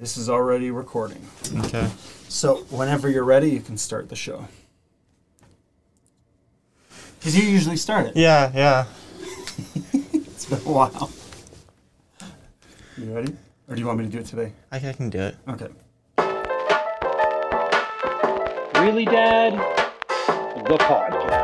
This is already recording. Okay. So whenever you're ready, you can start the show. Because you usually start it. Yeah, yeah. It's been a while. You ready? Or do you want me to do it today? I, I can do it. Okay. Really, Dad? The podcast.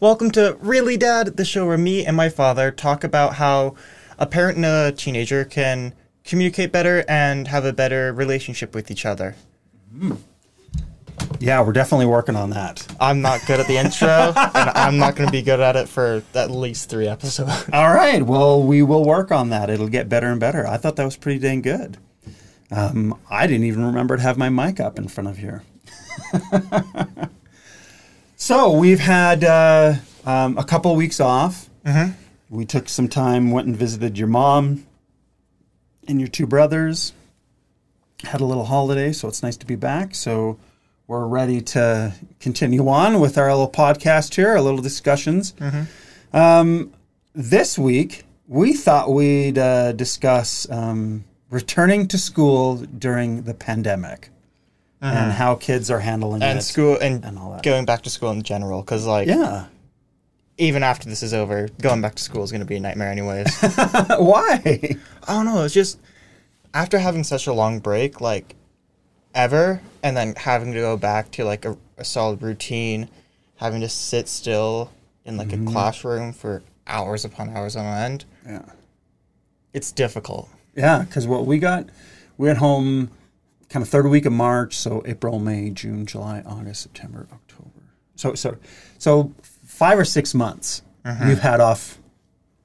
Welcome to Really Dad, the show where me and my father talk about how a parent and a teenager can communicate better and have a better relationship with each other. Yeah, we're definitely working on that. I'm not good at the intro, and I'm not going to be good at it for at least three episodes. All right. Well, we will work on that. It'll get better and better. I thought that was pretty dang good. Um, I didn't even remember to have my mic up in front of here. so we've had uh, um, a couple weeks off. We took some time, went and visited your mom and your two brothers. Had a little holiday, so it's nice to be back. So we're ready to continue on with our little podcast here, our little discussions. Um, this week, we thought we'd uh, discuss um, returning to school during the pandemic and mm-hmm. how kids are handling and it. school and, and all that. going back to school in general, because like Yeah. even after this is over, going back to school is going to be a nightmare anyways. Why? I don't know. It's just after having such a long break, like ever, and then having to go back to like a, a solid routine, having to sit still in like a mm-hmm. classroom for hours upon hours on end. Yeah. It's difficult. Yeah, because what we got, we went home kind of third week of March, so April, May, June, July, August, September, October. So so so five or six months mm-hmm. you've had off.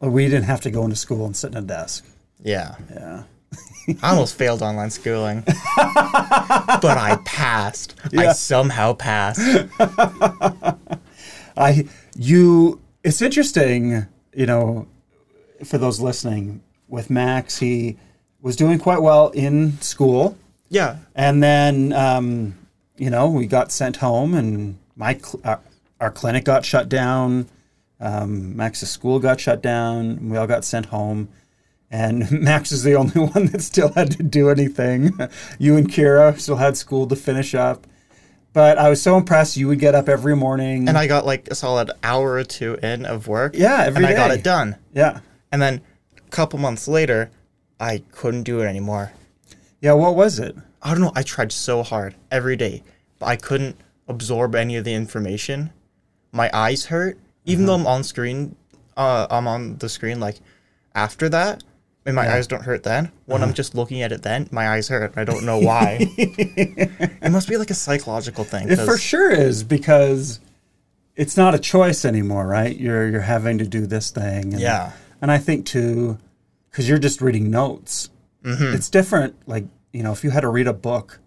We didn't have to go into school and sit in a desk. Yeah. Yeah. I almost failed online schooling, but I passed. I somehow passed. I you it's interesting, you know, for those listening, with Max, he was doing quite well in school. Yeah. And then, um, you know, we got sent home, and my cl- our, our clinic got shut down. Um, Max's school got shut down. and We all got sent home, and Max is the only one that still had to do anything. you and Kira still had school to finish up. But I was so impressed. You would get up every morning, And I got like a solid hour or two in of work. Yeah, every and I got it done. yeah, And then a couple months later, I couldn't do it anymore. Yeah. What was it? I don't know. I tried so hard every day, but I couldn't absorb any of the information. My eyes hurt, even though I'm on screen. Uh, I'm on the screen like after that, and my eyes don't hurt then. When I'm just looking at it, then my eyes hurt. I don't know why. it must be like a psychological thing. It for sure is because it's not a choice anymore, right? You're you're having to do this thing. And, Yeah. And I think too, because you're just reading notes. Mm-hmm. It's different. Like you know, if you had to read a book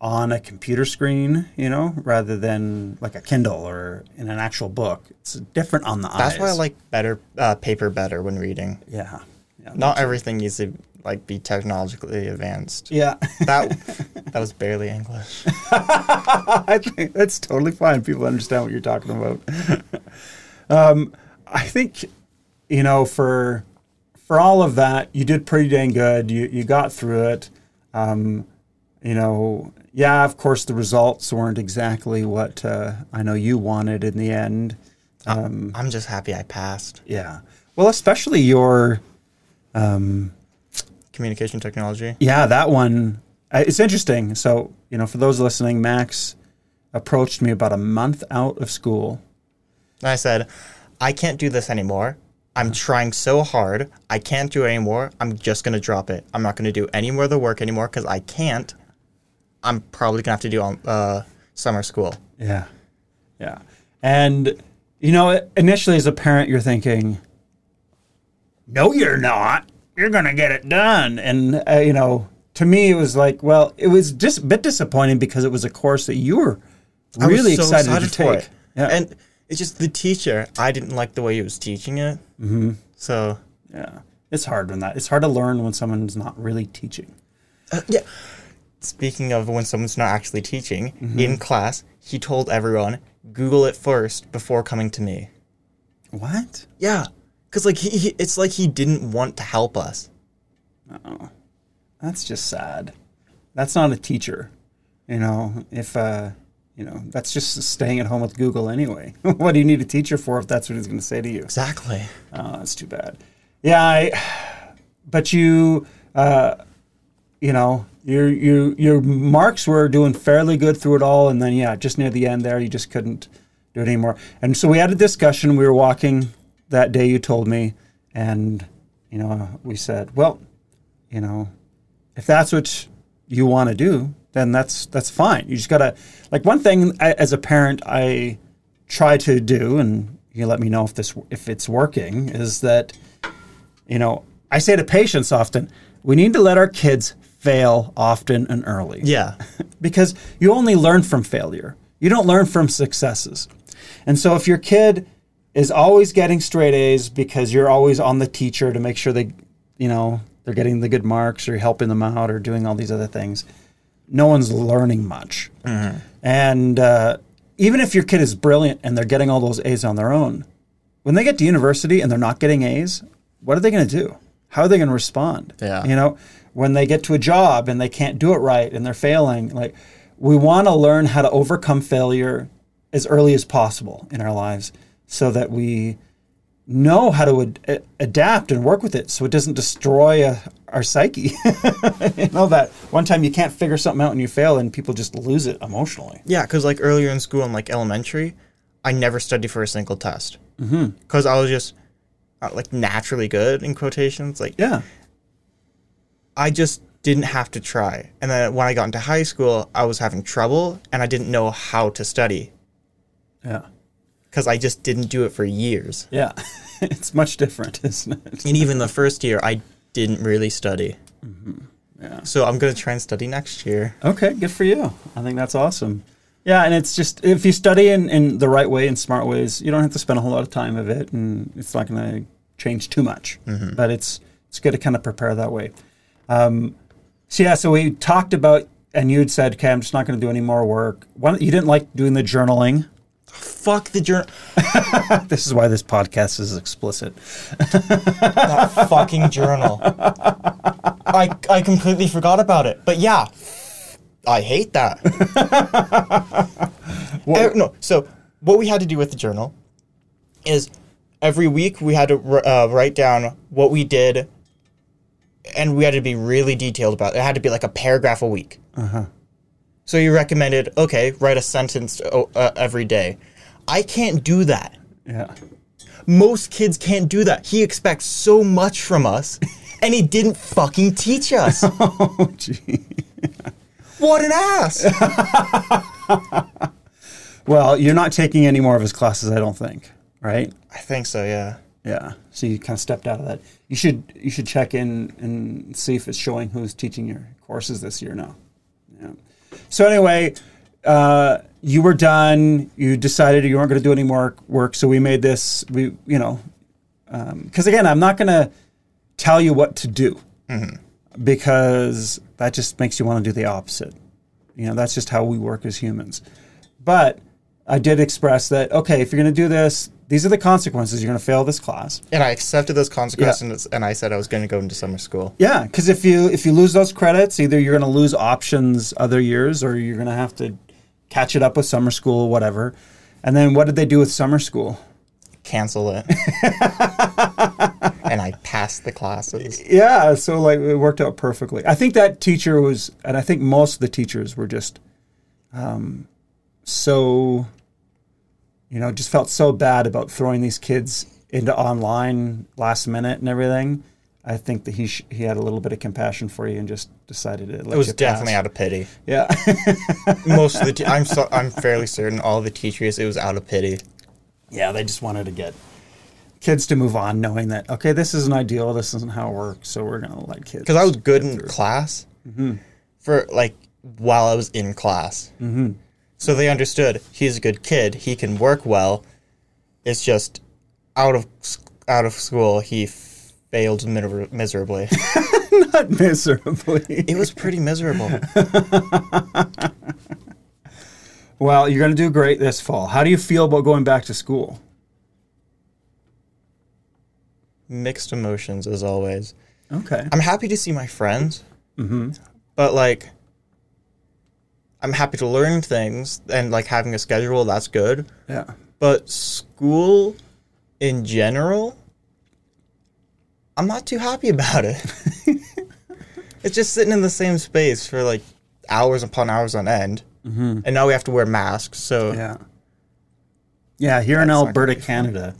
on a computer screen, you know, rather than like a Kindle or in an actual book, it's different on the eyes. That's why I like better uh, paper better when reading. Yeah. Yeah. Not everything needs to like be technologically advanced. yeah. That that was barely English. I think that's totally fine. People understand what you're talking about. um, I think, you know, for for all of that, you did pretty dang good. You you got through it. Um, you know, yeah, of course, the results weren't exactly what uh, I know you wanted in the end. Um, I'm just happy I passed yeah. Well, especially your, communication technology. yeah, that one. uh, It's interesting. So, you know, for those listening, Max approached me about a month out of school. And I said, I can't do this anymore. I'm trying so hard. I can't do it anymore. I'm just going to drop it. I'm not going to do any more of the work anymore because I can't. I'm probably going to have to do uh, summer school. Yeah. Yeah. And, you know, initially as a parent, you're thinking, no, you're not. You're going to get it done. And, uh, you know, to me, it was like, well, it was just a bit disappointing because it was a course that you were really so excited, to for take. it. Yeah. And it's just the teacher. I didn't like the way he was teaching it. Mm-hmm. So, yeah. It's hard when that, it's hard to learn when someone's not really teaching. uh, yeah. speaking of when someone's not actually teaching Mm-hmm. in class, he told everyone Google it first before coming to me. What? Yeah, because like he, he, it's like he didn't want to help us. Oh, that's just sad. That's not a teacher. You know, if uh, you know, that's just staying at home with Google anyway. what do you need a teacher for if that's what he's going to say to you? Exactly. Oh, that's too bad. Yeah, I. But you, uh, you know, your your your marks were doing fairly good through it all, and then yeah, just near the end there, you just couldn't do it anymore. And so we had a discussion. We were walking that day. You told me, and you know, we said, well, you know, if that's what you want to do, then that's that's fine. You just gotta like one thing I, as a parent I try to do, and you let me know if this if it's working, is that you know I say to patients often, we need to let our kids fail often and early Yeah. because you only learn from failure. You don't learn from successes. And so if your kid is always getting straight A's because you're always on the teacher to make sure they, you know, they're getting the good marks or helping them out or doing all these other things, no one's learning much. And uh, even if your kid is brilliant and they're getting all those A's on their own, when they get to university and they're not getting A's, what are they going to do? How are they going to respond? Yeah. You know, when they get to a job and they can't do it right and they're failing, like we want to learn how to overcome failure as early as possible in our lives so that we know how to ad- adapt and work with it so it doesn't destroy uh, our psyche. you know that one time you can't figure something out and you fail and people just lose it emotionally. Yeah, because like earlier in school in like elementary, I never studied for a single test. Because I was just uh, like naturally good in quotations. Like Yeah. I just didn't have to try. And then when I got into high school, I was having trouble and I didn't know how to study Yeah. Because I just didn't do it for years. Yeah. it's much different, isn't it? And even the first year, I didn't really study. Yeah. So I'm gonna try and study next year. Okay, good for you. I think that's awesome. Yeah, and it's just if you study in, in the right way, in smart ways, you don't have to spend a whole lot of time of it, and it's not going to change too much. But it's it's good to kind of prepare that way. Um, so yeah, so we talked about, and you'd said, "Okay, I'm just not going to do any more work." One, you didn't like doing the journaling. Fuck the journal. This is why this podcast is explicit. that fucking journal. I I completely forgot about it. But yeah, I hate that. Eh, no, so what we had to do with the journal is every week we had to uh, write down what we did, and we had to be really detailed about it. It had to be like a paragraph a week. Uh-huh. So you recommended, okay, write a sentence uh, uh, every day. I can't do that Yeah. most kids can't do that. He expects so much from us, and he didn't fucking teach us. Oh, gee. What an ass! Well, you're not taking any more of his classes, I don't think. Right? I think so, yeah. Yeah. So you kind of stepped out of that. You should you should check in and see if it's showing who's teaching your courses this year now. So anyway, uh, you were done. You decided you weren't going to do any more work. So we made this. We you know because again, I'm not going to tell you what to do because that just makes you want to do the opposite. You know, that's just how we work as humans. But I did express that okay, if you're going to do this, these are the consequences. You're going to fail this class. And I accepted those consequences, and I said I was going to go into summer school. Yeah, because if you if you lose those credits, either you're going to lose options other years, or you're going to have to catch it up with summer school, whatever. And then what did they do with summer school? Cancel it. and I passed the classes. Yeah, so like it worked out perfectly. I think that teacher was, and I think most of the teachers were just, um, so, you know, just felt so bad about throwing these kids into online last minute and everything. I think that he sh- he had a little bit of compassion for you and just decided to let It was definitely pass. out of pity. Yeah. Most of the, te- I'm so, I'm fairly certain all the teachers, it was out of pity. yeah, they just wanted to get kids to move on, knowing that okay, this isn't ideal, this isn't how it works, so we're gonna let kids. Because I was good in class for like while I was in class. Mm-hmm. So they understood he's a good kid. He can work well. It's just out of out of school he failed miser- miserably. Not miserably. It was pretty miserable. Well, you're going to do great this fall. How do you feel about going back to school? Mixed emotions as always. Okay. I'm happy to see my friends, mm-hmm. but like, I'm happy to learn things and like having a schedule. That's good. Yeah. But school, in general, I'm not too happy about it. it's just sitting in the same space for like hours upon hours on end, and now we have to wear masks. So Yeah. Yeah, here in That's not gonna Alberta. Canada,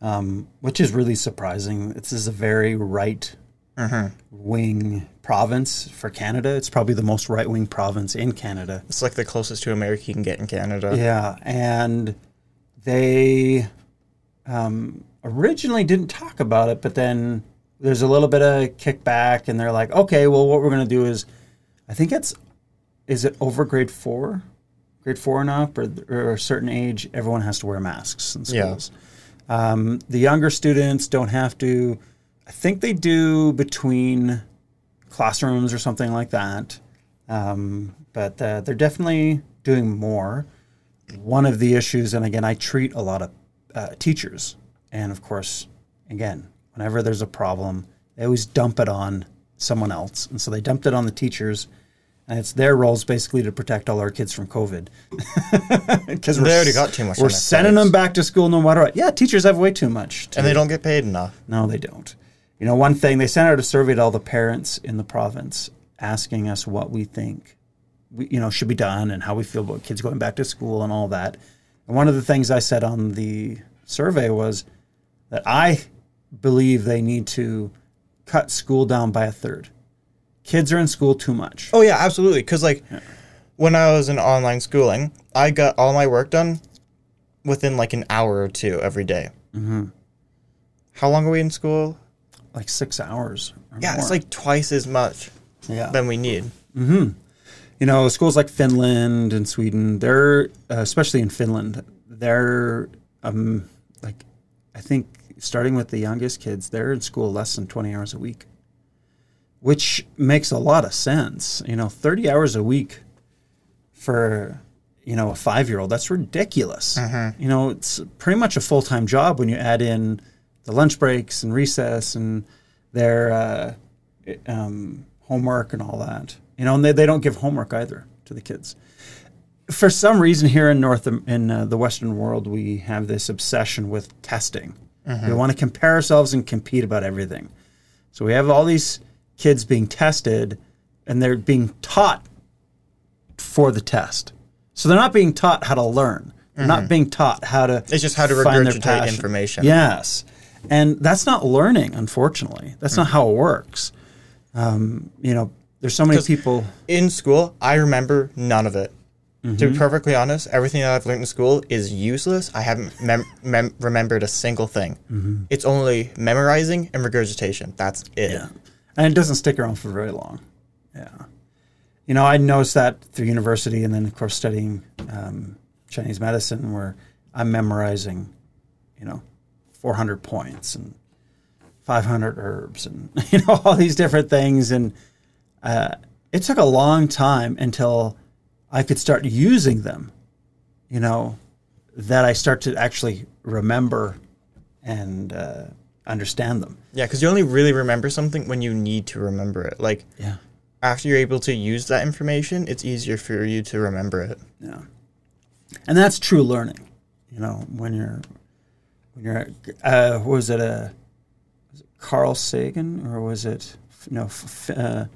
um, which is really surprising. This is a very right Mm-hmm. wing province for Canada. It's probably the most right wing province in Canada. it's like the closest to America you can get in Canada. Yeah, and they um, originally didn't talk about it, but then there's a little bit of kickback, and they're like, okay, well, what we're going to do is, I think it's, is it over grade four, grade four and up, or, or a certain age, everyone has to wear masks in Yeah. schools. Um, the younger students don't have to. I think they do between classrooms or something like that. Um, but uh, they're definitely doing more. One of the issues, and again, I treat a lot of uh, teachers, and of course, again, whenever there's a problem, they always dump it on someone else, and so they dumped it on the teachers. And it's their roles basically to protect all our kids from COVID. Because They already got too much We're sending them back to school no matter what. Yeah, teachers have way too much. To and they don't get paid enough. no, they don't. You know, one thing they sent out a survey to all the parents in the province asking us what we think, we, you know, should be done and how we feel about kids going back to school and all that. And one of the things I said on the survey was that I believe they need to cut school down by a third. Kids are in school too much. Oh yeah, absolutely. Because like when I was in online schooling, I got all my work done within like an hour or two every day. Mm-hmm. How long are we in school? Like six hours. or Yeah, it's like twice as much yeah. than we need. you know, schools like Finland and Sweden, they're uh, especially in Finland, they're um, like I think starting with the youngest kids, they're in school less than 20 hours a week, which makes a lot of sense. You know, 30 hours a week for you know a five year old that's ridiculous. You know, it's pretty much a full time job when you add in the lunch breaks and recess and their uh, um, homework and all that. You know, and they, they don't give homework either to the kids. For some reason, here in North in uh, the Western world, we have this obsession with testing. We want to compare ourselves and compete about everything. So we have all these kids being tested, and they're being taught for the test. So they're not being taught how to learn. They're not being taught how to. It's just how to find their regurgitate information. Yes, and that's not learning. Unfortunately, that's not how it works. Um, you know, there's so many people. In school, I remember none of it. To be perfectly honest, everything that I've learned in school is useless. I haven't mem- mem- remembered a single thing. It's only memorizing and regurgitation. That's it. Yeah. And it doesn't stick around for very long. Yeah. You know, I noticed that through university and then, of course, studying um, Chinese medicine where I'm memorizing, you know, 400 points and 500 herbs and, you know, all these different things. And uh, it took a long time until I could start using them, you know, that I start to actually remember and uh, understand them. Yeah, because you only really remember something when you need to remember it. Like Yeah. after you're able to use that information, it's easier for you to remember it. Yeah, and that's true learning. You know, when you're when you're uh, was it a was it Carl Sagan or was it no f- uh,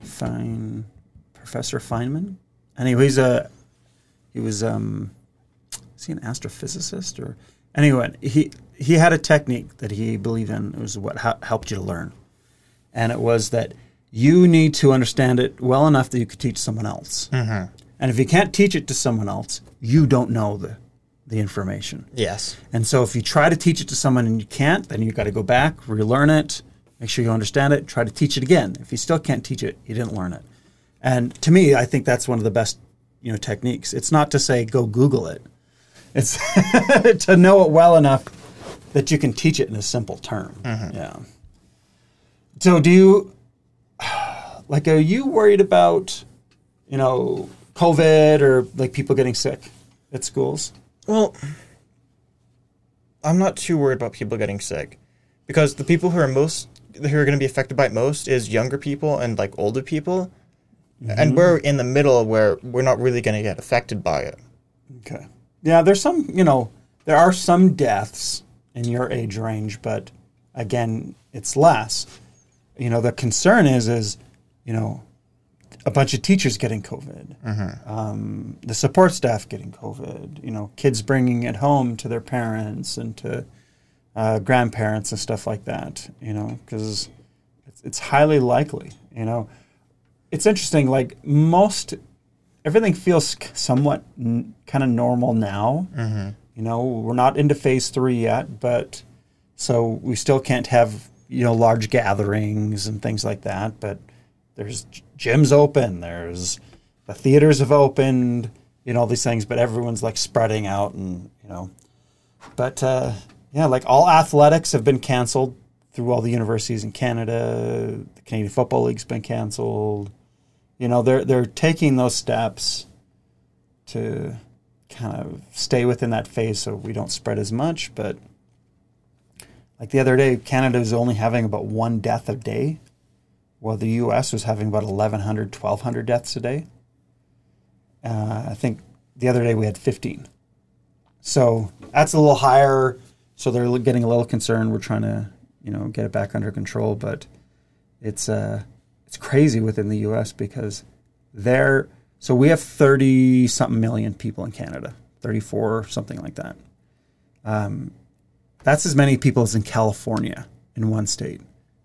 Fine Professor Feynman? Anyway, he's a he was um is he an astrophysicist or anyway he he had a technique that he believed in. It was what ha- helped you to learn, and it was that you need to understand it well enough that you could teach someone else. And if you can't teach it to someone else, you don't know the the information. Yes. And so if you try to teach it to someone and you can't, then you've got to go back, relearn it, make sure you understand it, try to teach it again. If you still can't teach it, you didn't learn it. And to me, I think that's one of the best, you know, techniques. It's not to say go Google it. It's to know it well enough that you can teach it in a simple term. Mm-hmm. Yeah. So do you Like, are you worried about, you know, COVID or like people getting sick at schools? Well, I'm not too worried about people getting sick because the people who are most who are going to be affected by it most is younger people and like older people. And mm-hmm. we're in the middle where we're not really going to get affected by it. Okay. Yeah, there's some, you know, there are some deaths in your age range, but again, it's less. You know, the concern is, is, you know, a bunch of teachers getting COVID, um, the support staff getting COVID, you know, kids bringing it home to their parents and to uh, grandparents and stuff like that, you know, because it's, it's highly likely, you know. It's interesting, like most, everything feels somewhat n- kind of normal now. You know, we're not into phase three yet, but so we still can't have, you know, large gatherings and things like that, but there's gyms open, there's the theaters have opened, you know, all these things, but everyone's like spreading out and, you know, but uh, yeah, like all athletics have been canceled through all the universities in Canada. The Canadian Football League's been canceled. You know, they're they're taking those steps to kind of stay within that phase so we don't spread as much. But like the other day, Canada was only having about one death a day, while the U.S. was having about 1,100, 1,200 deaths a day. Uh, I think the other day we had 15. So that's a little higher. So they're getting a little concerned. We're trying to, you know, get it back under control. But it's uh, it's crazy within the U.S. because they're so we have thirty something million people in Canada, thirty four something like that. Um, that's as many people as in California in one state.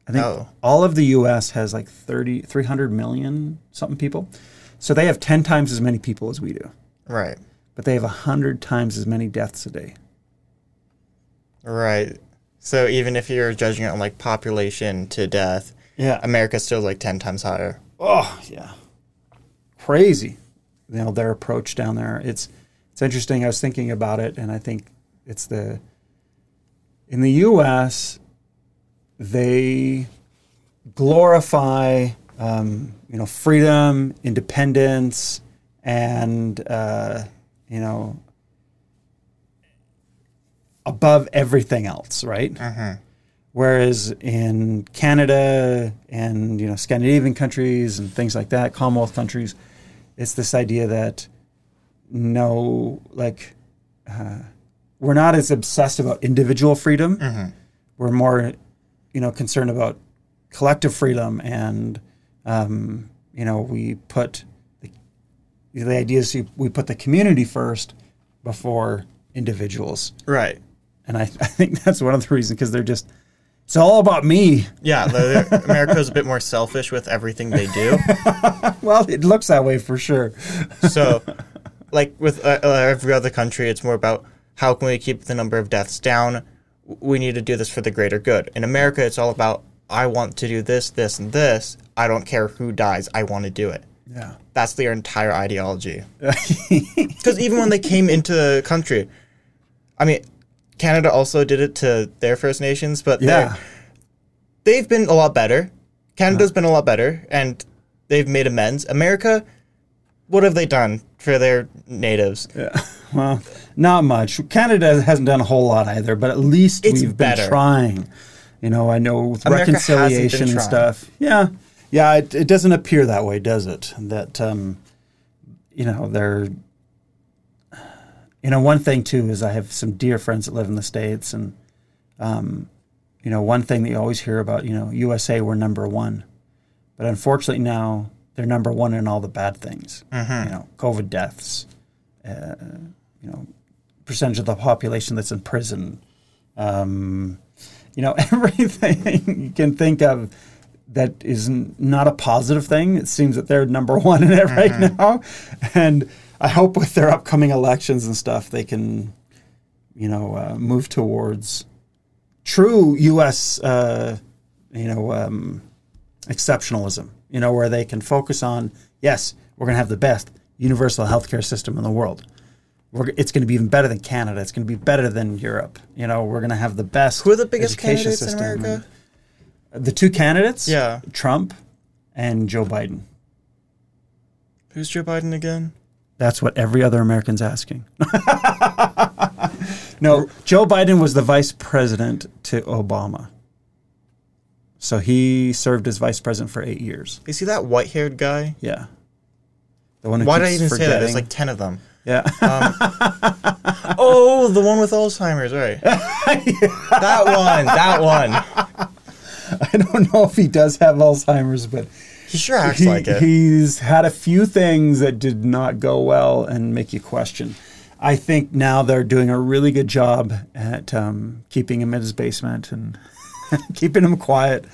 I think Oh. all of the U.S. has like 30, 300 million something people. So they have ten times as many people as we do Right. but they have a hundred times as many deaths a day. Right. So even if you're judging it on like population to death, Yeah. America's still like 10 times higher. oh yeah, crazy. You know their approach down there. It's it's interesting. I was thinking about it, and I think it's the in the U.S. they glorify um, you know freedom, independence, and uh, you know above everything else, right? Whereas in Canada and you know Scandinavian countries and things like that, Commonwealth countries, it's this idea that no, like uh, we're not as obsessed about individual freedom. We're more, you know, concerned about collective freedom, and um, you know, we put the, the idea is we put the community first before individuals, Right. and I, I think that's one of the reasons because they're just it's all about me. Yeah, the, America's a bit more selfish with everything they do. Well, it looks that way for sure. So, like with uh, uh, every other country, it's more about how can we keep the number of deaths down. We need to do this for the greater good. In America, it's all about I want to do this, this, and this. I don't care who dies. I want to do it. Yeah. That's their entire ideology. Because even when they came into the country, I mean, Canada also did it to their First Nations, but Yeah. they've been a lot better. Canada's been a lot better, and they've made amends. America, what have they done for their natives? Yeah. Well, not much. Canada hasn't done a whole lot either, but at least It's we've been trying. You know, I know with America reconciliation and stuff. Yeah. Yeah, it, it doesn't appear that way, does it? That, um, you know, they're. You know, one thing too is I have some dear friends that live in the States, and, um, you know, one thing that you always hear about, you know, USA, we're number one. But unfortunately now, they're number one in all the bad things. Mm-hmm. You know, COVID deaths, uh, you know, percentage of the population that's in prison, um, you know, everything you can think of that is n- not a positive thing. It seems that they're number one in it right now, and I hope with their upcoming elections and stuff, they can, you know, uh, move towards true U.S. Uh, you know, um, exceptionalism. You know, where they can focus on yes, we're going to have the best universal healthcare system in the world. We're, it's going to be even better than Canada. It's going to be better than Europe. You know, we're going to have the best. Who are the biggest candidates in America? The two candidates, Yeah. Trump and Joe Biden? Who's Joe Biden again? That's what every other American's asking. no, Joe Biden was the vice president to Obama. So he served as vice president for eight years. Is he that white-haired guy? Yeah. The one who Why did I even say that? There's like ten of them. Yeah. Oh, the one with Alzheimer's, right? That one. That one. I don't know if he does have Alzheimer's, but He sure acts he, like it. he's had a few things that did not go well and make you question. I think now they're doing a really good job at um, keeping him in his basement and keeping him quiet.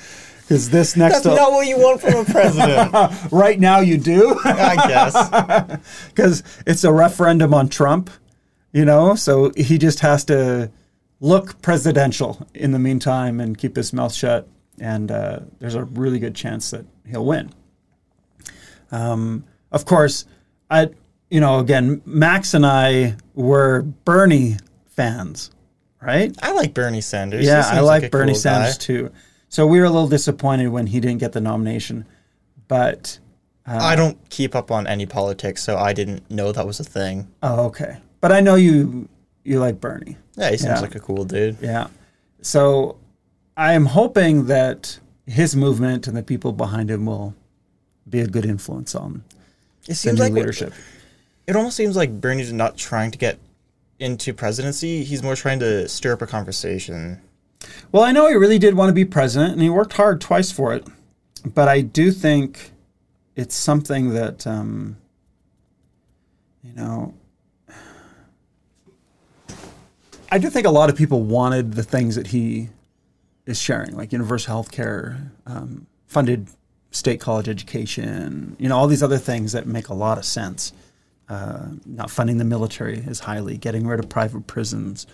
Because this next That's not what you want from a president. right now you do, I guess. because it's a referendum on Trump, you know. So he just has to look presidential in the meantime and keep his mouth shut. And uh, there's a really good chance that he'll win. Um, of course, I, you know, again, Max and I were Bernie fans, right? I like Bernie Sanders. Yeah, I like a Bernie cool Sanders guy. too. So we were a little disappointed when he didn't get the nomination, but uh, I don't keep up on any politics, so I didn't know that was a thing. oh, okay. But I know you you like Bernie. Yeah, he seems Yeah. like a cool dude. Yeah. So I am hoping that his movement and the people behind him will be a good influence on It seems like leadership. it almost seems like Bernie's not trying to get into presidency. He's more trying to stir up a conversation. Well, I know he really did want to be president, and he worked hard twice for it. But I do think it's something that, um, you know, I do think a lot of people wanted the things that he is sharing, like universal health care, um, funded state college education, you know, all these other things that make a lot of sense. Uh, not funding the military as highly, getting rid of private prisons,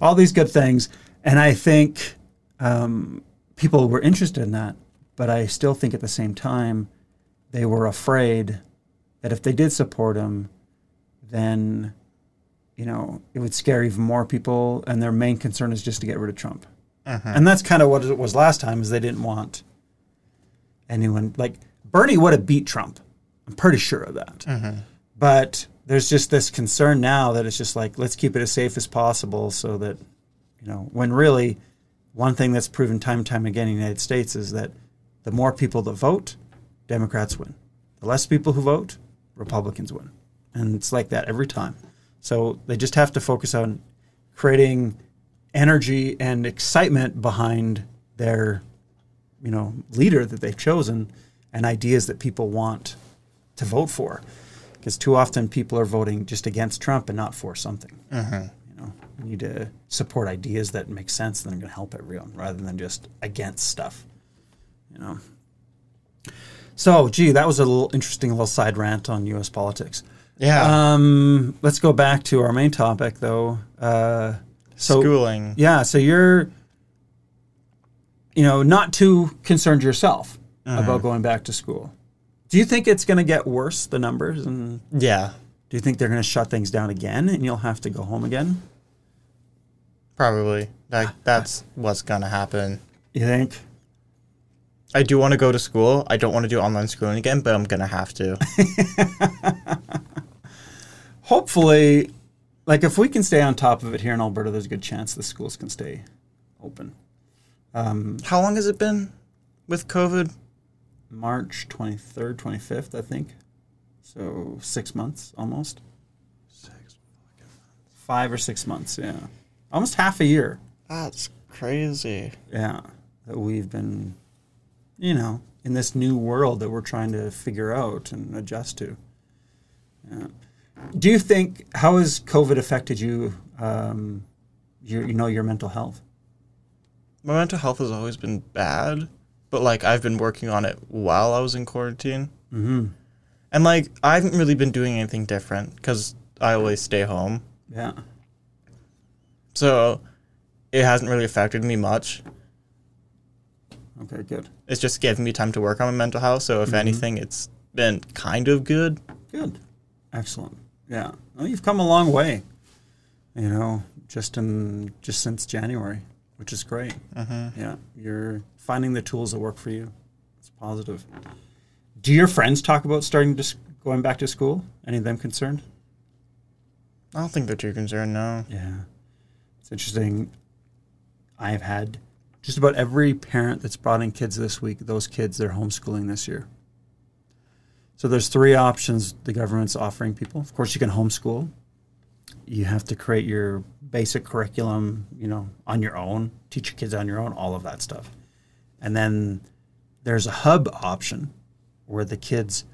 all these good things. And I think um, people were interested in that, but I still think at the same time they were afraid that if they did support him, then you know it would scare even more people. And their main concern is just to get rid of Trump. And that's kind of what it was last time, is they didn't want anyone like Bernie would have beat Trump. I'm pretty sure of that. But there's just this concern now that it's just like let's keep it as safe as possible, so that you know when really one thing that's proven time and time again in the United States is that the more people that vote, Democrats win. The less people who vote, Republicans win, and it's like that every time. So they just have to focus on creating energy and excitement behind their you know leader that they've chosen and ideas that people want to vote for because too often people are voting just against Trump and not for something. Know, we need to support ideas that make sense and are going to help everyone rather than just against stuff. You know. So, gee, that was a little interesting little side rant on U.S. politics. Yeah. Um, let's go back to our main topic, though. Uh, so, Schooling. yeah, so you're, you know, not too concerned yourself about going back to school. Do you think it's going to get worse, the numbers? And Yeah. do you think they're going to shut things down again and you'll have to go home again? Probably. Like that's what's gonna happen. You think? I do want to go to school. I don't want to do online schooling again, but I'm gonna have to. Hopefully, like if we can stay on top of it here in Alberta, there's a good chance the schools can stay open. Um, How long has it been with COVID? March 23rd, 25th, I think. So six months almost. Six. Five or six months, yeah. Almost half a year. That's crazy. Yeah. That we've been, you know, in this new world that we're trying to figure out and adjust to. Yeah. Do you think, how has COVID affected you, um, your, you know, your mental health? My mental health has always been bad, but like I've been working on it while I was in quarantine. Mm-hmm. And like I haven't really been doing anything different because I always stay home. Yeah. So it hasn't really affected me much. Okay, good. It's just given me time to work on my mental health. So if Mm-hmm. anything, it's been kind of good. Good. Excellent. Yeah. Well, you've come a long way, you know, just in, just since January, which is great. Mm-hmm. Yeah. You're finding the tools that work for you. It's positive. Do your friends talk about starting to going back to school? Any of them concerned? I don't think they're too concerned. No. Yeah. It's interesting. I've had just about every parent that's brought in kids this week, those kids, they're homeschooling this year. So there's three options the government's offering people. Of course, you can homeschool. You have to create your basic curriculum, you know, on your own, teach your kids on your own, all of that stuff. And then there's a hub option where the kids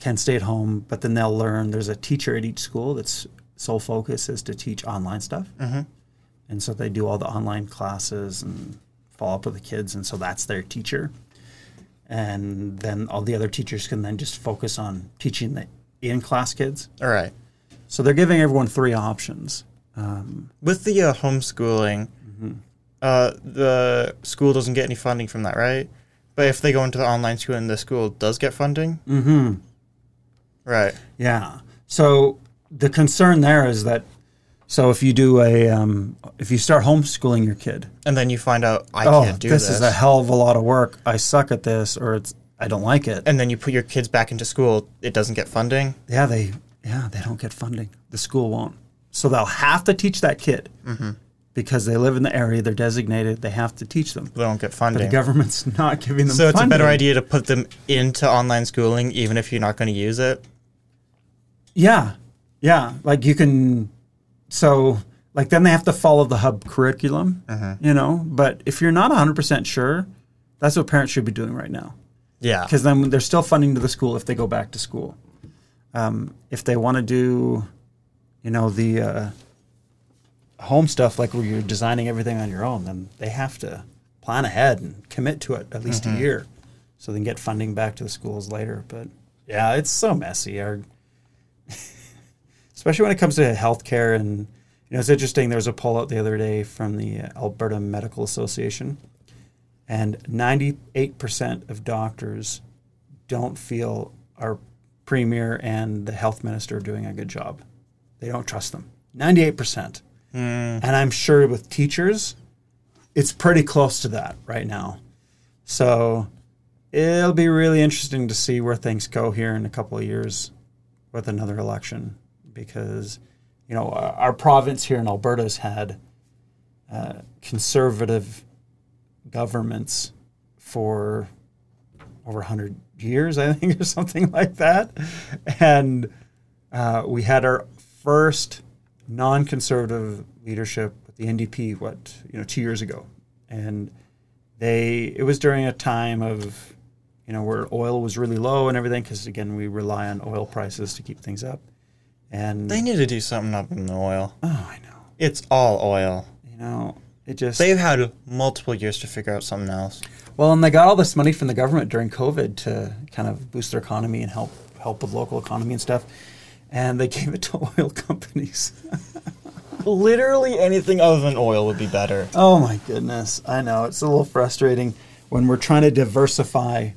can stay at home, but then they'll learn. There's a teacher at each school that's sole focus is to teach online stuff, mm-hmm. And so they do all the online classes and follow up with the kids, and so that's their teacher. And then all the other teachers can then just focus on teaching the in-class kids. All right. So they're giving everyone three options. With the uh, homeschooling, uh, the school doesn't get any funding from that, right? But if they go into the online school and the school does get funding, mm-hmm. right? Yeah. So the concern there is that, so if you do a, um, if you start homeschooling your kid, And then you find out I oh, can't do this, this, is a hell of a lot of work. I suck at this, or it's I don't like it. and then you put your kids back into school, it doesn't get funding. yeah, they yeah they don't get funding. The school won't. So they'll have to teach that kid Mm-hmm. because they live in the area. They're designated. They have to teach them. They don't get But the government's not giving them. So it's a better idea to put them into online schooling, even if you're not going to use it. Yeah, yeah. Like you can. So like then they have to follow the hub curriculum. Mm-hmm. You know, but if you're not 100 percent sure, that's what parents should be doing right now. Yeah. because then they're still funding to the school if they go back to school. Um, if they want to do, you know, the uh, home stuff like where you're designing everything on your own, then they have to plan ahead and commit to it at least a year, so they can get funding back to the schools later. But yeah, it's so messy. Our, especially when it comes to healthcare and you know, it's interesting. There was a poll out the other day from the uh, Alberta Medical Association and 98% of doctors don't feel our premier and the health minister are doing a good job. They don't trust them. 98%. Hmm. And I'm sure with teachers, it's pretty close to that right now. So it'll be really interesting to see where things go here in a couple of years with another election because, you know, our, our province here in Alberta's had uh, conservative governments for over 100 years, I think, or something like that. And uh, we had our first non conservative leadership with the NDP, what, you know, two years ago. And they, it was during a time of, you know, where oil was really low and everything, because again, we rely on oil prices to keep things up. And, They need to do something up in the oil. oh, I know. It's all oil. You know, it just. They've had multiple years to figure out something else. Well, and they got all this money from the government during COVID to kind of boost their economy and help help with local economy and stuff. And they gave it to oil companies. Literally anything other than oil would be better. oh my goodness. I know. It's a little frustrating when we're trying to diversify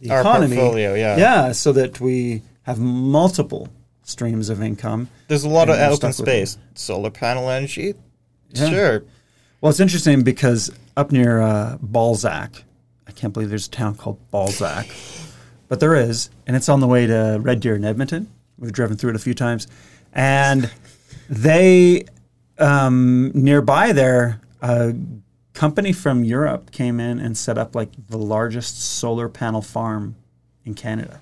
the Our economy. portfolio, yeah. Yeah, so that we have multiple streams of income. There's a lot of open stuck with it. space. Solar panel energy? Yeah. Sure. Well, it's interesting because up near uh, Balzac, I can't believe there's a town called Balzac, but there is, and it's on the way to Red Deer in Edmonton. We've driven through it a few times, and they um, nearby there, a company from Europe came in and set up like the largest solar panel farm in Canada.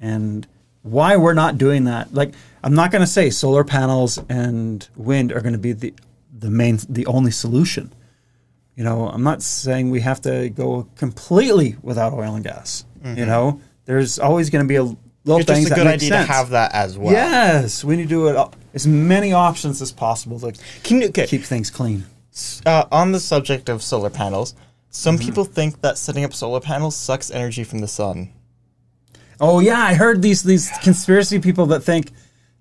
And why we're not doing that? Like, I'm not going to say solar panels and wind are going to be the the main, the only solution. You know, I'm not saying we have to go completely without oil and gas. You know, there's always going to be a little Mm-hmm. It's things just a that good idea sense. to have that as well. Yes, we need to do it as many options as possible to Can you, okay. keep things clean. uh, on the subject of solar panels, some Mm-hmm. people think that setting up solar panels sucks energy from the sun. Oh yeah, I heard these these conspiracy people that think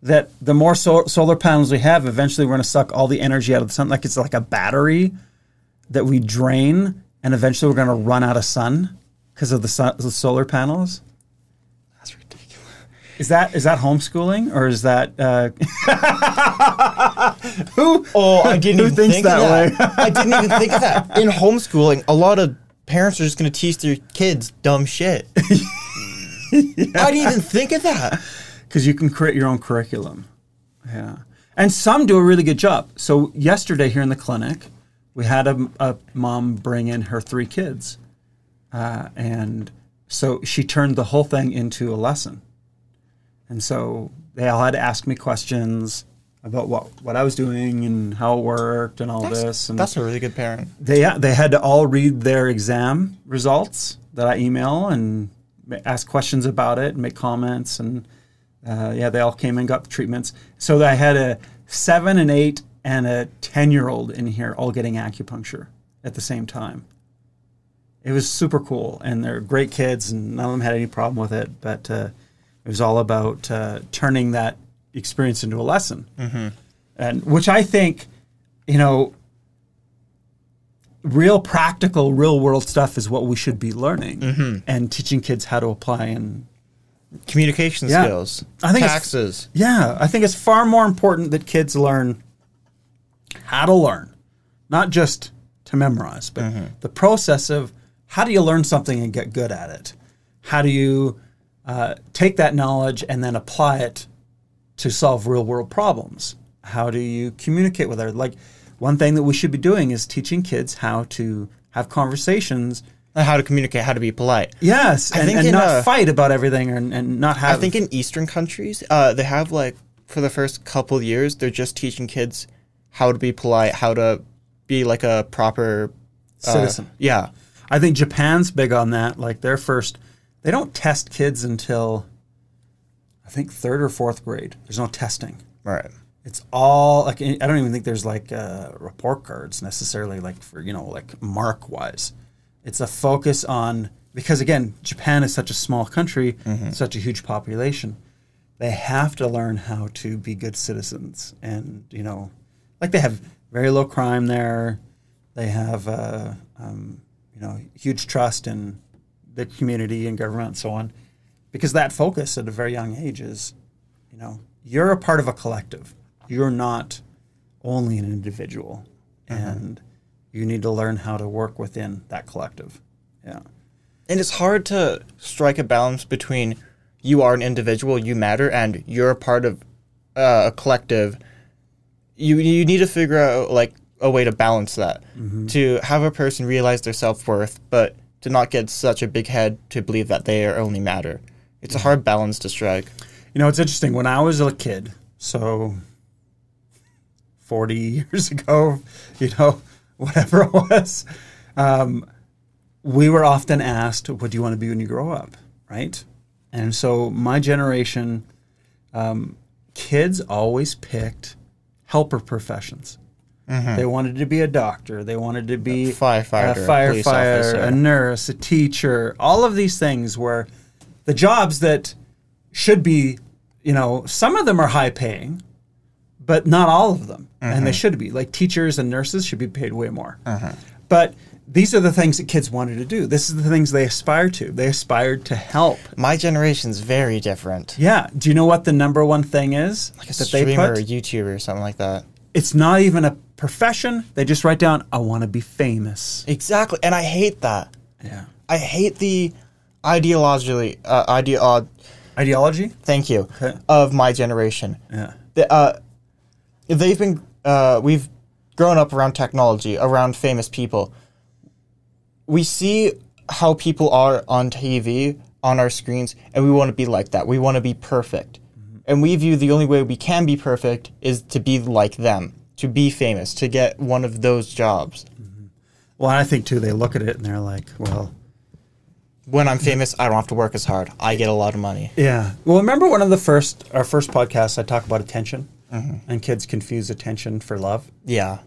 that the more sol- solar panels we have, eventually we're going to suck all the energy out of the sun. Like it's like a battery that we drain, and eventually we're going to run out of sun because of the, sun, the solar panels. That's ridiculous. Is that is that homeschooling or is that uh, who? Oh, I didn't Who even thinks think that of that. I didn't even think of that. In homeschooling, a lot of parents are just going to teach their kids dumb shit. I didn't even think of that. because you can create your own curriculum. Yeah, and some do a really good job. So yesterday here in the clinic, we had a, a mom bring in her three kids, uh, and so she turned the whole thing into a lesson. And so they all had to ask me questions about what what I was doing and how it worked and all this. And That's a really good parent. they they had to all read their exam results that I email and ask questions about it and make comments and uh, yeah they all came and got the treatments. So I had a seven and eight and a ten year old in here all getting acupuncture at the same time. It was super cool and they're great kids and none of them had any problem with it but uh, it was all about uh, turning that experience into a lesson. And which I think you know real practical, real world stuff is what we should be learning and teaching kids how to apply. And Communication Yeah. skills. I think taxes. yeah, I think it's far more important that kids learn how to learn, not just to memorize, but the process of how do you learn something and get good at it? How do you uh, take that knowledge and then apply it to solve real world problems? How do you communicate with others? Like one thing that we should be doing is teaching kids how to have conversations. And how to communicate, how to be polite. Yes, I and, think and not uh, fight about everything and, and not have. I think in Eastern countries, uh, they have like for the first couple of years, they're just teaching kids how to be polite, how to be like a proper uh, Citizen. Yeah, I think Japan's big on that. Like their first, they don't test kids until I think third or fourth grade. There's no testing. right. It's all like I don't even think there's like uh, report cards necessarily like for you know like mark wise. It's a focus on because again Japan is such a small country, such a huge population. They have to learn how to be good citizens, and you know, like they have very low crime there. They have uh, um, you know huge trust in the community and government and so on, because that focus at a very young age is you know you're a part of a collective you're not only an individual uh-huh. and you need to learn how to work within that collective yeah And it's hard to strike a balance between you are an individual, you matter, and you're a part of uh, a collective. You you need to figure out like a way to balance that mm-hmm. to have a person realize their self worth, but to not get such a big head to believe that they are only matter. It's a mm-hmm. hard balance to strike. you know it's interesting when i was a kid so 40 years ago you know whatever it was um, we were often asked what do you want to be when you grow up right and so my generation um, kids always picked helper professions They wanted to be a doctor. They wanted to be firefighter, a a firefighter, officer. a nurse, a teacher. All of these things were the jobs that should be, you know, some of them are high paying, but not all of them, and they should be. Like teachers and nurses should be paid way more. But these are the things that kids wanted to do. This is the things they aspire to. They aspired to help. My generation's very different. Yeah. Do you know what the number one thing is Like a that streamer or YouTuber or something like that. It's not even a profession. They just write down, "I want to be famous." Exactly, and I hate that. Yeah. I hate the ideologically uh, ideo- Ideology. thank you Okay. of my generation. Yeah. The, uh, they've been uh, we've grown up around technology, around famous people. We see how people are on TV, on our screens, and we want to be like that. We want to be perfect. And we view the only way we can be perfect is to be like them, to be famous, to get one of those jobs. Well, I think too. They look at it and they're like, "Well, When I'm famous, I don't have to work as hard. I get a lot of money. yeah." Well, remember one of the first our first podcasts I talk about attention, and kids confuse attention for love. Yeah.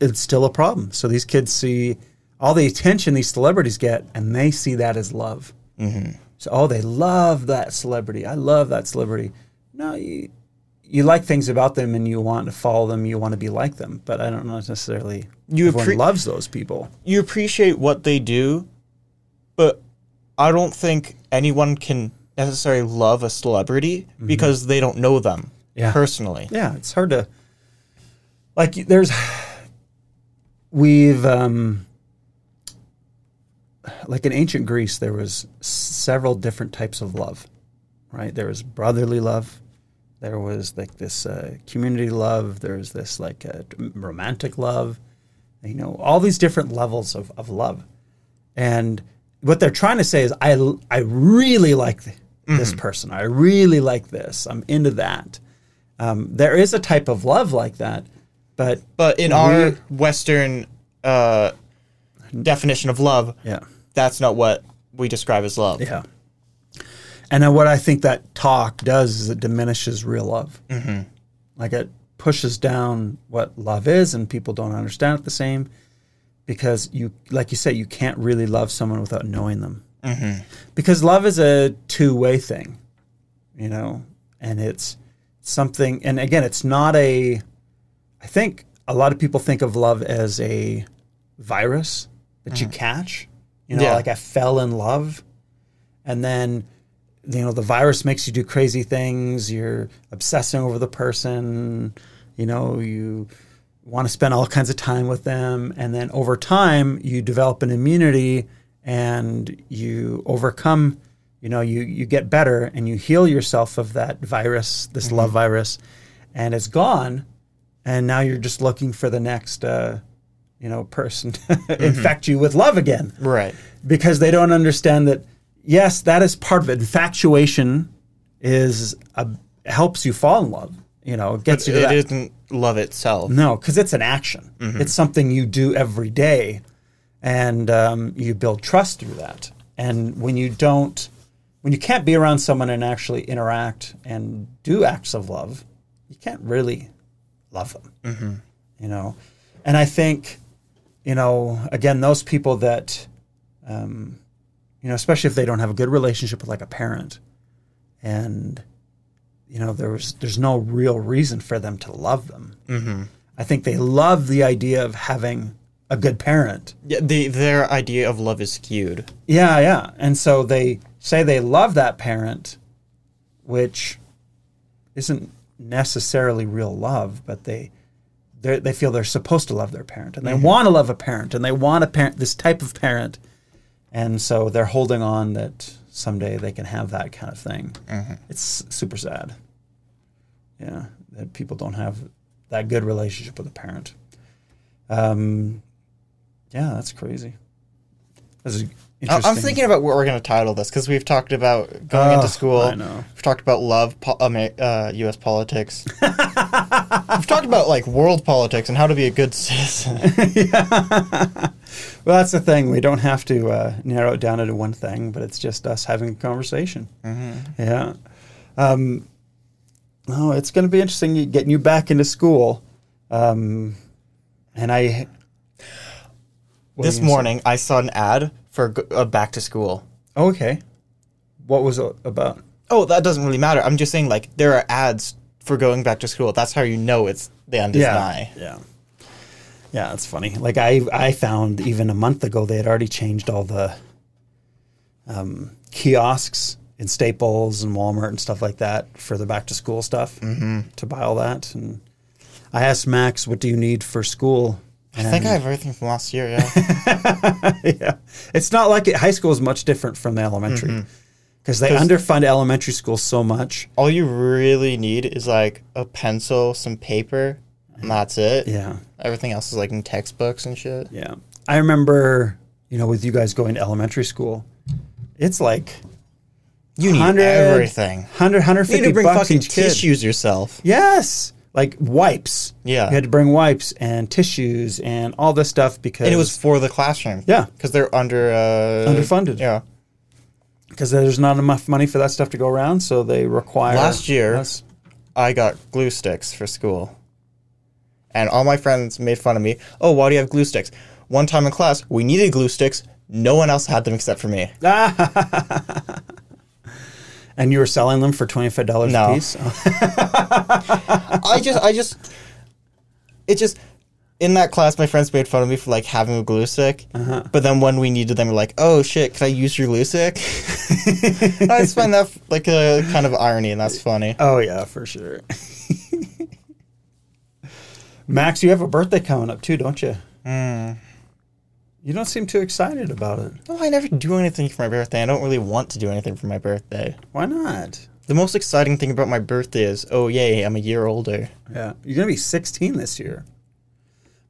It's still a problem. So these kids see all the attention these celebrities get, and they see that as love. Mm-hmm. So, oh, they love that celebrity. I love that celebrity. No, you, you like things about them, and you want to follow them. You want to be like them. But I don't know necessarily. You everyone appre- loves those people. you appreciate what they do, but I don't think anyone can necessarily love a celebrity because they don't know them Yeah. personally. Yeah, it's hard to like. There's we've um, like in ancient Greece, there was several different types of love. right? There was brotherly love. There was like this uh, community love. There was this like uh, romantic love. You know, all these different levels of, of love. And what they're trying to say is, I, I really like th- this person. I really like this. I'm into that. Um, there is a type of love like that, but But in We- our Western uh, definition of love, yeah. that's not what we describe as love. Yeah. And what I think that talk does is it diminishes real love. Mm-hmm. Like it pushes down what love is, and people don't understand it the same because you, like you say, you can't really love someone without knowing them. Mm-hmm. Because love is a two way thing, you know, and it's something, and again, it's not a, I think a lot of people think of love as a virus that you mm. catch, you know, Yeah. like I fell in love and then you know the virus makes you do crazy things you're obsessing over the person you know you want to spend all kinds of time with them and then over time you develop an immunity and you overcome you know you you get better and you heal yourself of that virus this love virus and it's gone and now you're just looking for the next uh, you know person to infect you with love again. Right. because they don't understand that yes that is part of it. Infatuation is a, helps you fall in love you know it gets you to It isn't love itself. no because it's an action. It's something you do every day and um, you build trust through that. And when you don't when you can't be around someone and actually interact and do acts of love you can't really love them you know? And i think you know again those people that um, you know especially if they don't have a good relationship with like a parent and you know there's there's no real reason for them to love them. Mm-hmm. i think they love the idea of having a good parent. Yeah, the, their idea of love is skewed. yeah yeah. And so they say they love that parent which isn't necessarily real love but they they they feel they're supposed to love their parent and they want to love a parent and they want a parent this type of parent and so they're holding on that someday they can have that kind of thing. It's super sad. Yeah that people don't have that good relationship with a parent. Um yeah that's crazy. This is I- interesting I'm thinking about what we're going to title this because we've talked about going Oh, into school. I know. We've talked about love, po- uh, U.S. politics. we've talked about like world politics and how to be a good citizen. Well, that's the thing. We don't have to uh, narrow it down into one thing, but it's just us having a conversation. Yeah. Um, oh, it's going to be interesting getting you back into school. Um, and I. This morning, I saw an ad for uh, back to school. Okay. What was it about? Oh, that doesn't really matter. I'm just saying, like, there are ads for going back to school. That's how you know it's the end is nigh. Yeah. Yeah, that's funny. Like I, I found even a month ago they had already changed all the um, kiosks in Staples and Walmart and stuff like that for the back to school stuff mm-hmm. to buy all that. And I asked Max, "What do you need for school?" I think I have everything from last year. Yeah. yeah, it's not like it, high school is much different from the elementary mm-hmm. because they 'Cause- underfund elementary school so much. All you really need is like a pencil, some paper, and that's it. Yeah, Everything else is like in textbooks and shit. Yeah. I remember, you know, with you guys going to elementary school, it's like You need 100 everything. 100, 150 You need to bring fucking tissues yourself. Yes. Like wipes. Yeah. You had to bring wipes and tissues and all this stuff because And it was for the classroom. Yeah. Because they're under uh, Underfunded. Yeah. because there's not enough money for that stuff to go around, so they require Last year-. I got glue sticks for school. And all my friends made fun of me. Oh, why do you have glue sticks? One time in class, we needed glue sticks. No one else had them except for me. And you were selling them for twenty five dollars No. a piece. I just, I just, it just, in that class, my friends made fun of me for like having a glue stick. Uh-huh. But then when we needed them, we're like, oh shit, can I use your glue stick? I just find that like a kind of irony, and that's funny. Oh yeah, for sure. Max, you have a birthday coming up too, don't you? Hmm. You don't seem too excited about it. No, I never do anything for my birthday. I don't really want to do anything for my birthday. Why not? The most exciting thing about my birthday is, oh yay, I'm a year older. Yeah, you're gonna be 16 this year.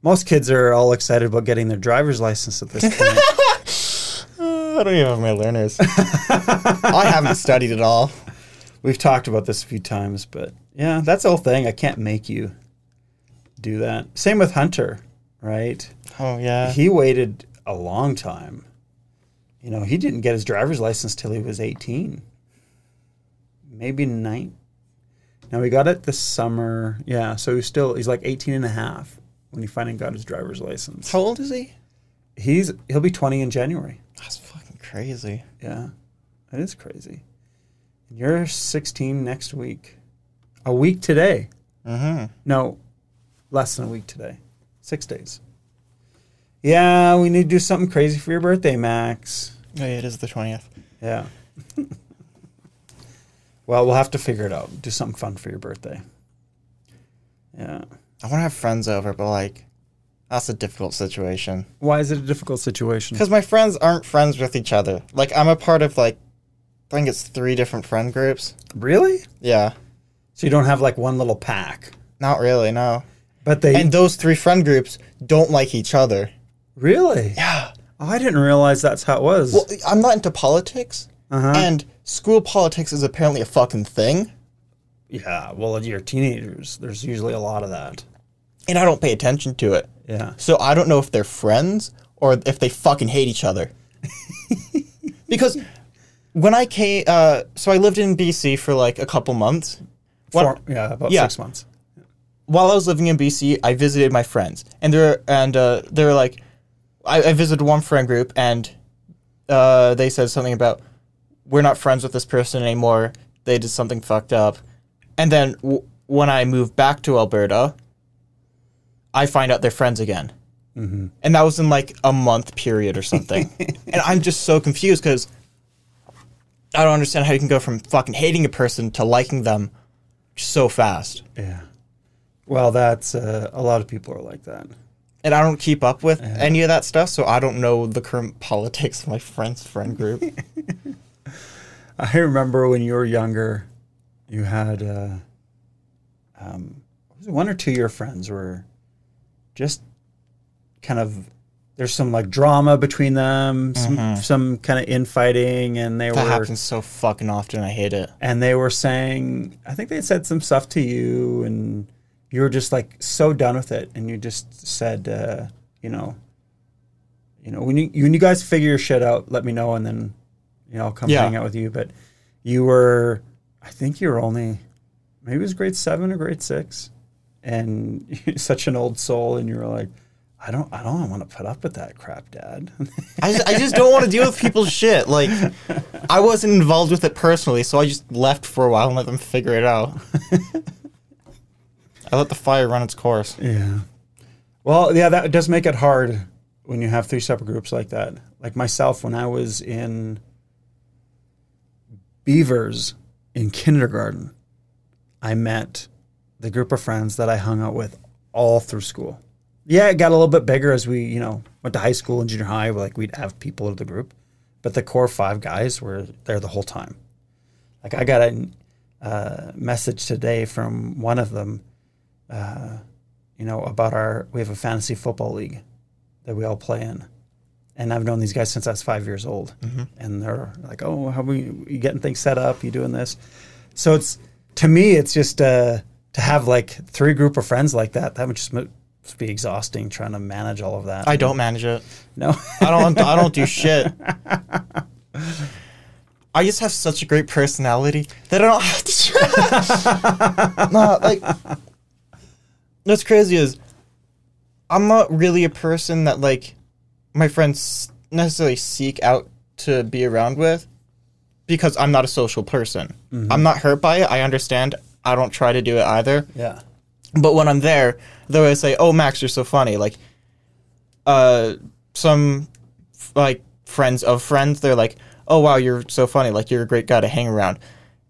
Most kids are all excited about getting their driver's license at this point. Uh, I don't even have my learners. I haven't studied at all. We've talked about this a few times, but yeah, that's the whole thing. I can't make you do that. Same with Hunter, right? Oh yeah. He waited a long time. You know, he didn't get his driver's license till he was 18. Maybe nine. Now he got it this summer. Yeah, so he's still he's like 18 and a half when he finally got his driver's license. How old is he? He's he'll be 20 in January. That's fucking crazy. Yeah. That is crazy. You're 16 next week. A week today. Mm-hmm. No, less than a week today. Six days. Yeah, we need to do something crazy for your birthday, Max. Oh yeah, it is the twentieth. Yeah. well, we'll have to figure it out. Do something fun for your birthday. Yeah. I want to have friends over, but like, that's a difficult situation. Why is it a difficult situation? Because my friends aren't friends with each other. Like, I'm a part of like, I think it's three different friend groups. Really? Yeah. So you don't have like one little pack, Not really, no. But they And those three friend groups don't like each other. really. Yeah. I didn't realize that's how it was. Well, I'm not into politics, uh-huh. and school politics is apparently a fucking thing, yeah. Well, you're teenagers. There's usually a lot of that. and I don't pay attention to it. Yeah. So I don't know if they're friends or if they fucking hate each other. because when I came, uh, so I lived in BC for like a couple months. What- Four, yeah, about Yeah. six months. While I was living in BC, I visited my friends, and they're and uh, they're like, I, I visited one friend group, and uh, they said something about we're not friends with this person anymore. They did something fucked up, and then w- when I moved back to Alberta, I find out they're friends again, mm-hmm. and that was in like a month period or something, and I'm just so confused because I don't understand how you can go from fucking hating a person to liking them so fast. Yeah. Well, that's uh, a lot of people are like that. and I don't keep up with any of that stuff, so I don't know the current politics of my friend's friend group. I remember when you were younger, you had uh, um, one or two of your friends were just kind of there's some like drama between them, some some kind of infighting, and they that were happens so fucking often. I hate it. and they were saying I think they said some stuff to you, and you were just like so done with it, and you just said, uh, you know, you know, when you when you guys figure your shit out, let me know, and then you know I'll come Yeah. hang out with you. But you were, I think you were only maybe it was grade seven or grade six, and you're such an old soul, and you were like. I don't. I don't want to put up with that crap, Dad. I just, I just don't want to deal with people's shit. Like, I wasn't involved with it personally, so I just left for a while and let them figure it out. I let the fire run its course. Yeah. Well, yeah, that does make it hard when you have three separate groups like that. Like myself, when I was in Beavers in kindergarten, I met the group of friends that I hung out with all through school. Yeah, it got a little bit bigger as we, you know, went to high school and junior high. Like we'd have people of the group, but the core five guys were there the whole time. Like I got a uh, message today from one of them you know, about our we have a fantasy football league that we all play in. And I've known these guys since I was five years old. And they're like, Oh, how are you getting things set up, you doing this? So it's to me it's just uh to have like three group of friends like that, that would just be exhausting trying to manage all of that. I don't manage it. no. I don't. I don't do shit. I just have such a great personality that I don't have to. no, like what's crazy is I'm not really a person that like my friends necessarily seek out to be around with because I'm not a social person. I'm not hurt by it. I understand. I don't try to do it either. yeah. But when I'm there, they always say, "Oh, Max, you're so funny." Like, uh, some f- like friends of friends, they're like, "Oh, wow, you're so funny. Like, you're a great guy to hang around."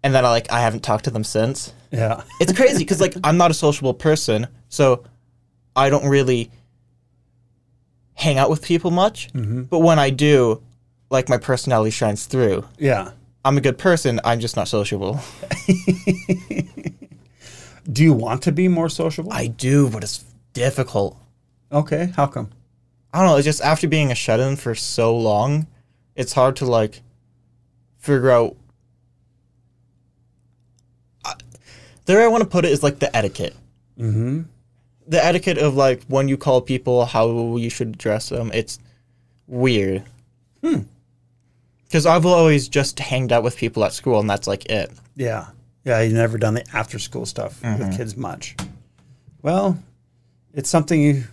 And then I like I haven't talked to them since. Yeah. It's crazy because like I'm not a sociable person, so I don't really hang out with people much. But when I do, like my personality shines through. Yeah. I'm a good person. I'm just not sociable. Do you want to be more sociable? I do, but it's difficult. okay, how come? I don't know. It's just after being a shut in for so long, it's hard to like figure out. I- The way I want to put it is like the etiquette. Mm-hmm. The etiquette of like when you call people, how you should address them. It's weird. Hmm. Because I've always just hanged out with people at school, and that's like it. Yeah. Yeah, you've never done the after school stuff with kids much. Well, it's something you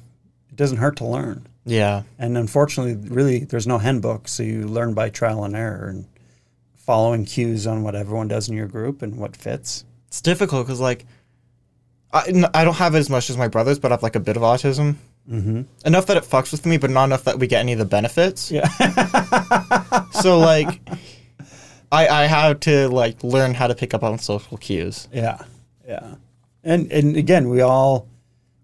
it doesn't hurt to learn. Yeah. And unfortunately, really there's no handbook, so you learn by trial and error and following cues on what everyone does in your group and what fits. It's difficult because like I, I don't have it as much as my brothers, but I have like a bit of autism. Mm-hmm. Enough that it fucks with me, but not enough that we get any of the benefits. Yeah. So like, I I have to like learn how to pick up on social cues. Yeah, yeah, and and again, we all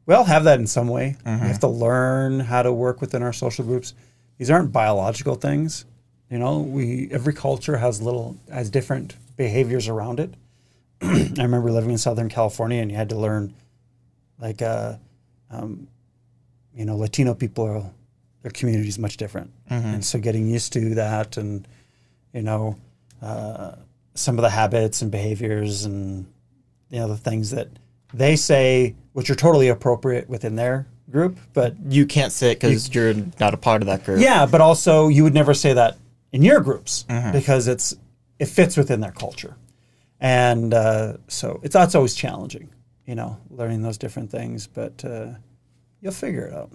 we all have that in some way. We have to learn how to work within our social groups. These aren't biological things, you know. We every culture has little has different behaviors around it. I remember living in Southern California, and you had to learn, like, uh, um, you know, Latino people are their community is much different, and so getting used to that, and you know, uh, some of the habits and behaviors and you know the things that they say, which are totally appropriate within their group, but You can't say it because you, are not a part of that group. yeah, but also you would never say that in your groups because it's it fits within their culture, and uh, so it's that's always challenging, you know, learning those different things, but uh, you'll figure it out.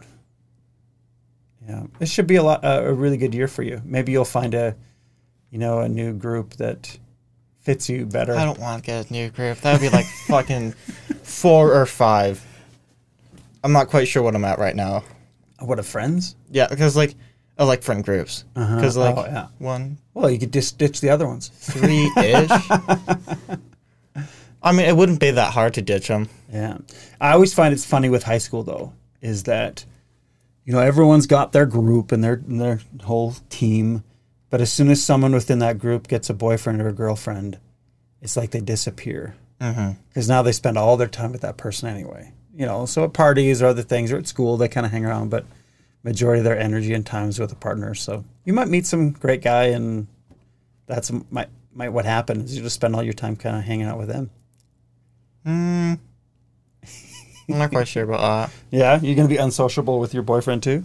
Yeah, it should be a lot uh, a really good year for you. Maybe you'll find a, you know, a new group that fits you better. I don't want to get a new group. That would be like fucking four or five. I'm not quite sure what I'm at right now. What a friends? Yeah, because like I like friend groups. Uh-huh. Because like Oh, yeah. one, Well, you could just ditch the other ones. three ish. I mean, it wouldn't be that hard to ditch them. Yeah. I always find it's funny with high school though, is that you know everyone's got their group and their and their whole team, but as soon as someone within that group gets a boyfriend or a girlfriend, it's like they disappear mm-hmm. because now they spend all their time with that person anyway. You know, so at parties or other things or at school they kind of hang around, but majority of their energy and time is with a partner. So you might meet some great guy, and that's might might what happens. You just spend all your time kind of hanging out with them. Hmm. I'm not quite sure about that. Uh, yeah, you're gonna be unsociable with your boyfriend too.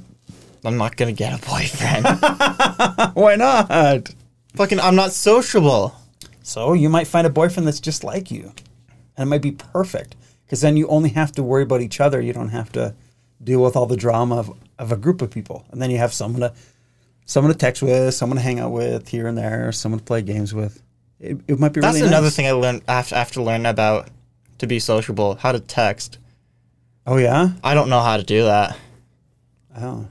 I'm not gonna get a boyfriend. Why not? Fucking, I'm not sociable. So you might find a boyfriend that's just like you, and it might be perfect because then you only have to worry about each other. You don't have to deal with all the drama of, of a group of people, and then you have someone to someone to text with, someone to hang out with here and there, someone to play games with. It, it might be That's really another nice. thing I learned after after learning about to be sociable. How to text. Oh yeah. I don't know how to do that. Oh,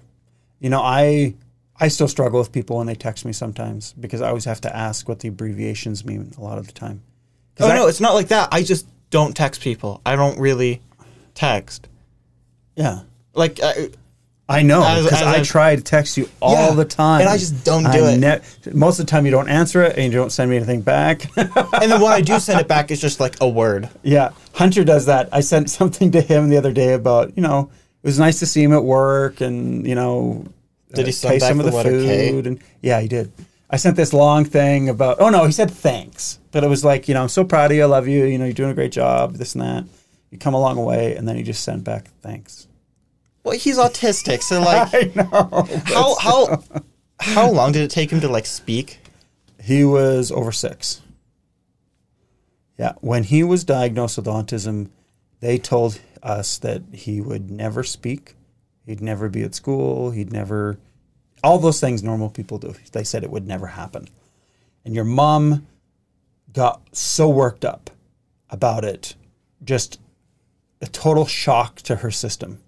you know, I I still struggle with people when they text me sometimes because I always have to ask what the abbreviations mean a lot of the time. Oh I- no, it's not like that. I just don't text people. I don't really text. yeah. Like I, I know because I try to text you all Yeah, the time, and I just don't do I it. ne- most of the time, you don't answer it and you don't send me anything back. and then when I do send it back, it's just like a word. yeah, Hunter does that. I sent something to him the other day about you know it was nice to see him at work and you know Did he uh, send taste back some of the the, letter K? food and yeah he did. I sent this long thing about oh no he said thanks but it was like you know I'm so proud of you I love you you know you're doing a great job this and that you come a long way and then he just sent back thanks. Well, he's autistic, so like, I know. how how how long did it take him to like speak? He was over six. Yeah, when he was diagnosed with autism, they told us that he would never speak, he'd never be at school, he'd never, all those things normal people do. They said it would never happen. And your mom got so worked up about it, just a total shock to her system.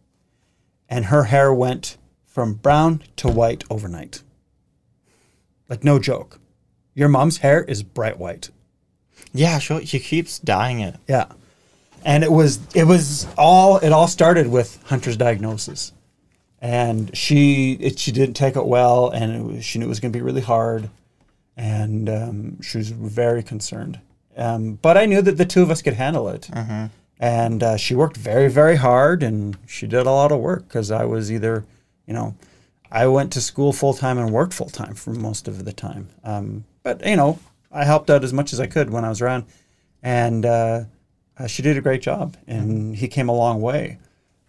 And her hair went from brown to white overnight. Like, no joke. Your mom's hair is bright white. Yeah, sure. He keeps dyeing it. Yeah. And it was it was all it all started with Hunter's diagnosis. And she it, she didn't take it well and it was, she knew it was going to be really hard. and um, she was very concerned. Um, but I knew that the two of us could handle it. And uh, she worked very, very hard, and she did a lot of work because I was either, you know, I went to school full time and worked full time for most of the time. Um, but you know, I helped out as much as I could when I was around, and uh, uh, she did a great job, and he came a long way.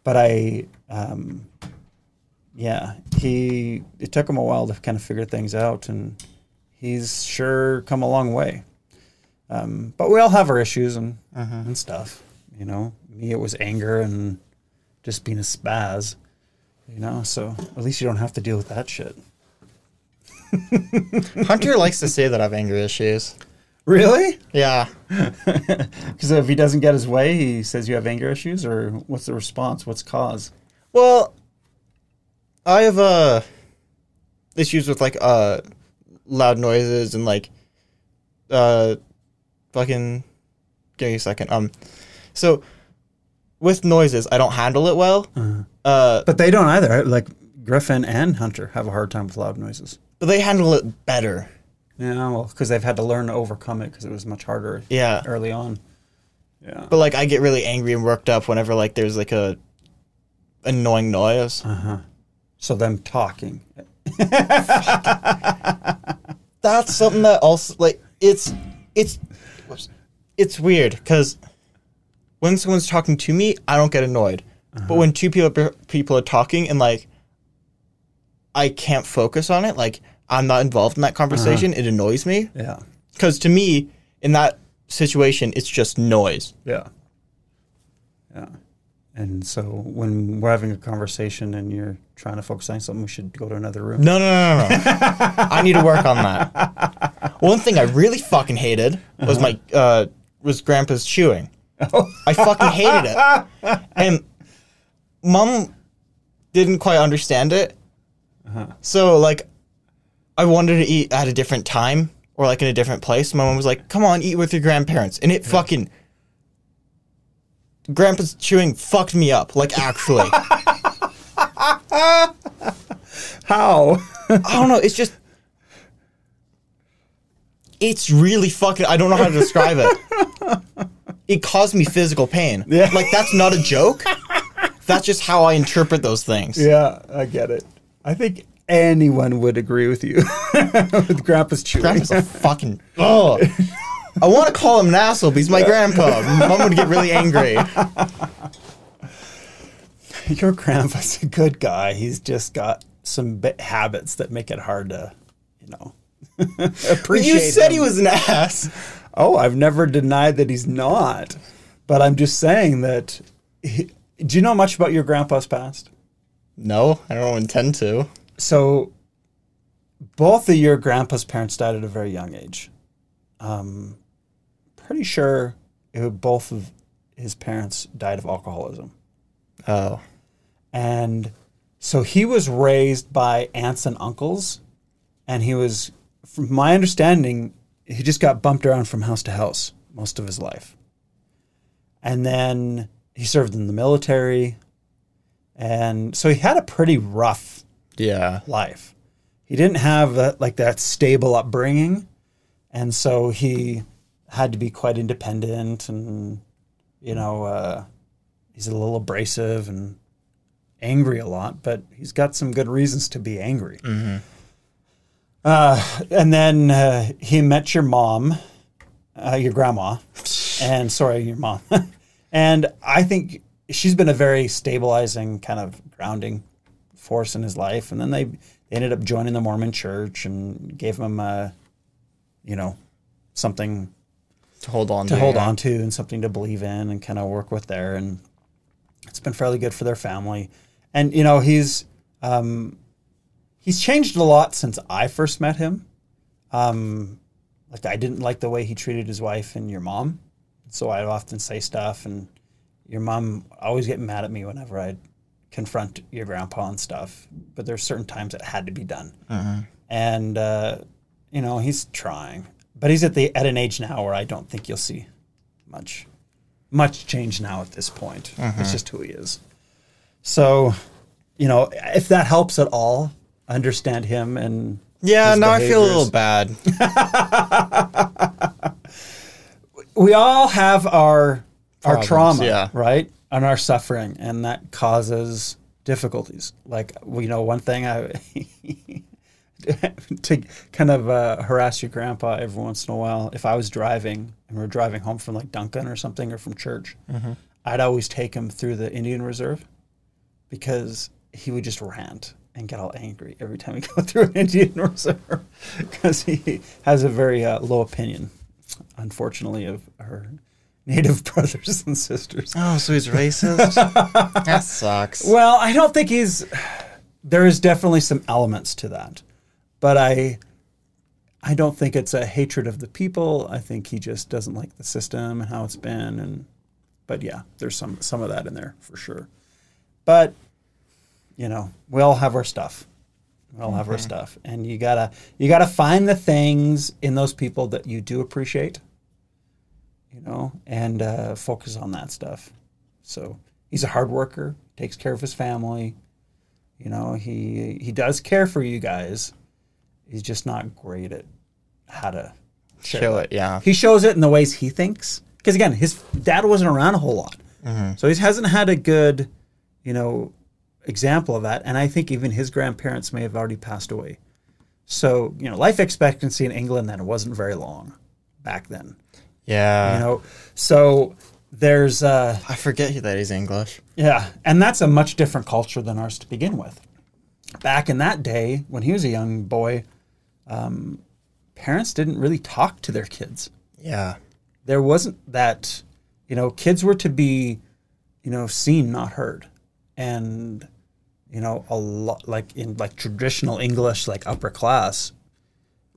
But I, um, yeah, he it took him a while to kind of figure things out, and he's sure come a long way. Um, but we all have our issues and and stuff, you know. Me, it was anger and just being a spaz, you know. So at least you don't have to deal with that shit. Hunter likes to say that I have anger issues. Really? Yeah. Because if he doesn't get his way, he says you have anger issues, or what's the response? What's cause? Well, I have uh issues with like uh loud noises and like uh fucking give me a second. Um so with noises I don't handle it well. Uh But they don't either. Like Griffin and Hunter have a hard time with loud noises. but they handle it better. Yeah, well, because they've had to learn to overcome it because it was much harder Yeah. early on. Yeah. But like I get really angry and worked up whenever like there's like a annoying noise. So them talking. That's something that also like it's it's it's weird because when someone's talking to me, I don't get annoyed. But uh-huh. when two people people are talking and like I can't focus on it, like I'm not involved in that uh-huh. conversation, it annoys me. Yeah. Because to me, in that situation, it's just noise. Yeah. Yeah. And so when we're having a conversation and you're trying to focus on something, we should go to another room. No, no, no, no, no. I need to work on that. One thing I really fucking hated was uh-huh. my uh, was Grandpa's chewing. I fucking hated it, and Mom didn't quite understand it. So like, I wanted to eat at a different time or like in a different place. My mom was like, "Come on, eat with your grandparents," and it fucking. Grandpa's chewing fucked me up, like actually. How? I don't know. It's just. It's really fucking. I don't know how to describe it. It caused me physical pain. Yeah. Like, that's not a joke. That's just how I interpret those things. yeah, I get it. I think anyone would agree with you with Grandpa's chewing. Grandpa's a fucking. Oh. I want to call him an asshole, but he's my grandpa. Mom would get really angry. Your grandpa's a good guy. He's just got some bit habits that make it hard to, you know, appreciate. You said him. he was an ass. Oh, I've never denied that he's not, but I'm just saying that. He, do you know much about your grandpa's past? No, I don't intend to. So, both of your grandpa's parents died at a very young age. Um, pretty sure it, both of his parents died of alcoholism. Oh. And so he was raised by aunts and uncles. And he was, from my understanding, he just got bumped around from house to house most of his life. And then he served in the military. And so he had a pretty rough Yeah. life. He didn't have that, like that stable upbringing. And so he had to be quite independent and, you know, uh, he's a little abrasive and angry a lot, but he's got some good reasons to be angry. Uh, and then uh, he met your mom, uh, your grandma, and sorry, your mom. and I think she's been a very stabilizing, kind of grounding force in his life. And then they, they ended up joining the Mormon church and gave him, a, you know, something To hold on to to. hold yeah. on to and something to believe in and kind of work with there. And it's been fairly good for their family. And you know, he's um, he's changed a lot since I first met him. Um, like I didn't like the way he treated his wife and your mom, so I'd often say stuff, and your mom always get mad at me whenever I'd confront your grandpa and stuff. But there's certain times it had to be done, and uh, you know he's trying, but he's at the at an age now where I don't think you'll see much much change now at this point. It's just who he is. So, you know, if that helps at all, understand him and Yeah, now I feel a little bad. we all have our our trauma, yeah. right, and our suffering, and that causes difficulties. Like you know, one thing I to kind of uh, harass your grandpa every once in a while. If I was driving and we are driving home from like Duncan or something or from church, I'd always take him through the Indian Reserve because he would just rant and get all angry every time we go through an Indian Reserve because he has a very uh, low opinion, unfortunately, of her Native brothers and sisters. Oh, so he's racist? that sucks. Well, I don't think he's. There is definitely some elements to that, but I, I don't think it's a hatred of the people. I think he just doesn't like the system and how it's been, and but yeah, there's some some of that in there for sure. But you know, we all have our stuff. We all have our stuff, and you gotta you gotta find the things in those people that you do appreciate. You know, and uh, focus on that stuff. So he's a hard worker, takes care of his family. You know, he he does care for you guys. He's just not great at how to Show it, yeah. He shows it in the ways he thinks. Because again, his dad wasn't around a whole lot, so he hasn't had a good, you know, example of that. And I think even his grandparents may have already passed away. So you know, life expectancy in England then wasn't very long back then. Yeah. You know, so there's uh, I forget that he's English. yeah, and that's a much different culture than ours to begin with. Back in that day, when he was a young boy, um, parents didn't really talk to their kids. Yeah. There wasn't that, you know, kids were to be, you know, seen, not heard, and you know, a lot like in like traditional English, like upper class.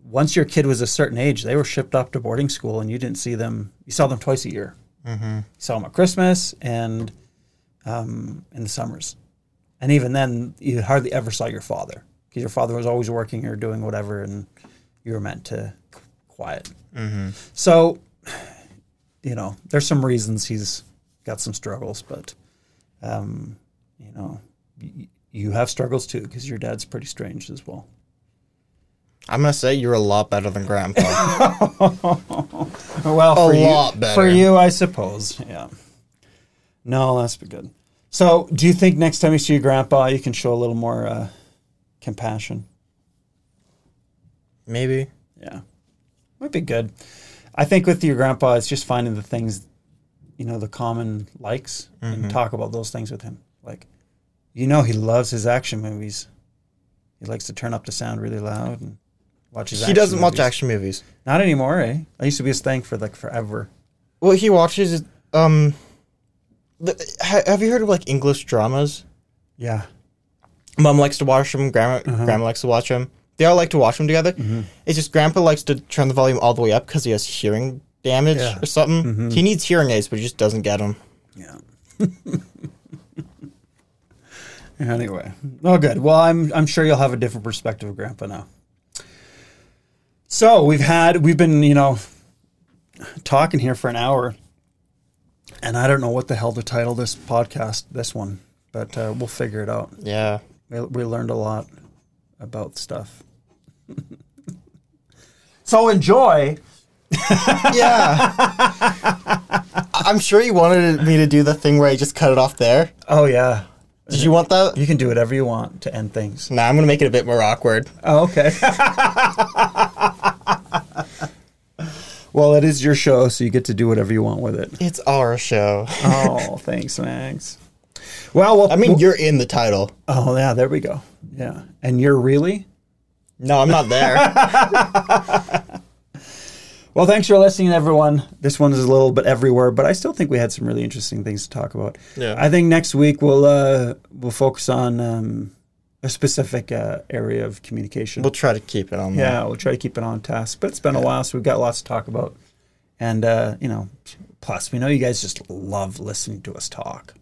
Once your kid was a certain age, they were shipped off to boarding school, and you didn't see them. You saw them twice a year. Mm-hmm. You saw them at Christmas and um, in the summers. And even then, you hardly ever saw your father because your father was always working or doing whatever, and you were meant to quiet. So, you know, there's some reasons he's got some struggles, but, um, you know, you have struggles too because your dad's pretty strange as well. I'm gonna say you're a lot better than Grandpa. Well, for you, lot better. for you, I suppose. Yeah. No, that's be good. So, do you think next time you see your grandpa, you can show a little more uh, compassion? Maybe. Yeah, might be good. I think with your grandpa, it's just finding the things, you know, the common likes, Mm-hmm. and talk about those things with him. Like, you know, he loves his action movies. He likes to turn up the sound really loud and watch his. He doesn't watch action movies. Not anymore, eh? That used to be his thing for like forever. Well, he watches. Um, the, ha, have you heard of like English dramas? Yeah. Mom likes to watch them. Grandma, Uh-huh. grandma likes to watch them. They all like to watch them together. Mm-hmm. It's just Grandpa likes to turn the volume all the way up because he has hearing damage Yeah. Mm-hmm. or something. He needs hearing aids, but he just doesn't get them. Yeah. anyway, oh, good. Well, I'm I'm sure you'll have a different perspective of Grandpa now. So we've had we've been you know talking here for an hour, and I don't know what the hell to title this podcast, this one, but uh, we'll figure it out. Yeah. We, we learned a lot about stuff. so enjoy. Yeah. I'm sure you wanted me to do the thing where I just cut it off there. Oh yeah, Did you want that? you can do whatever you want to end things. Nah, I'm gonna make it a bit more awkward. Oh, okay. well, it is your show, so you get to do whatever you want with it. It's our show. Oh, thanks, Max. Well, well I mean, you're in the title. oh yeah, there we go. Yeah, and you're really No, I'm not there. well. Thanks for listening, everyone. This one is a little bit everywhere, but I still think we had some really interesting things to talk about. Yeah. I think next week we'll uh, we'll focus on um, a specific uh, area of communication. we'll try to keep it on. Yeah, we'll try to keep it on task. But it's been a while, so we've got lots to talk about. And uh, you know, plus we know you guys just love listening to us talk.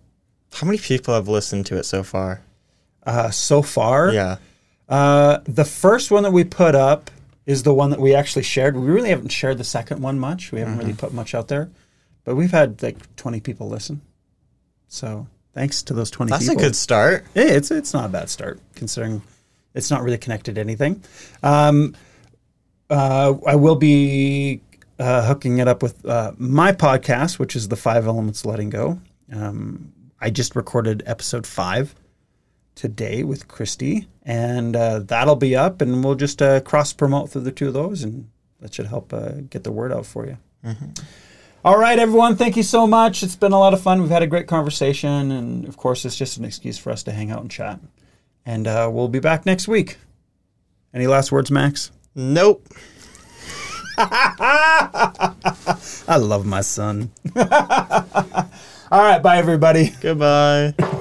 How many people have listened to it so far? Uh, so far, Yeah. uh, the first one that we put up is the one that we actually shared. We really haven't shared the second one much. We haven't really put much out there, but we've had like twenty people listen. So thanks to those twenty That's people. a good start. Yeah, it's it's not a bad start considering it's not really connected to anything. Um, uh, I will be uh, hooking it up with uh, my podcast, which is the Five Elements Letting Go. Um, I just recorded episode five today with Christy, and uh, that'll be up, and we'll just uh, cross promote through the two of those, and that should help uh, get the word out for you. All right, everyone, thank you so much. It's been a lot of fun. We've had a great conversation, and of course, it's just an excuse for us to hang out and chat. And uh, we'll be back next week. Any last words, Max? Nope. I love my son. All right, bye, everybody. Goodbye.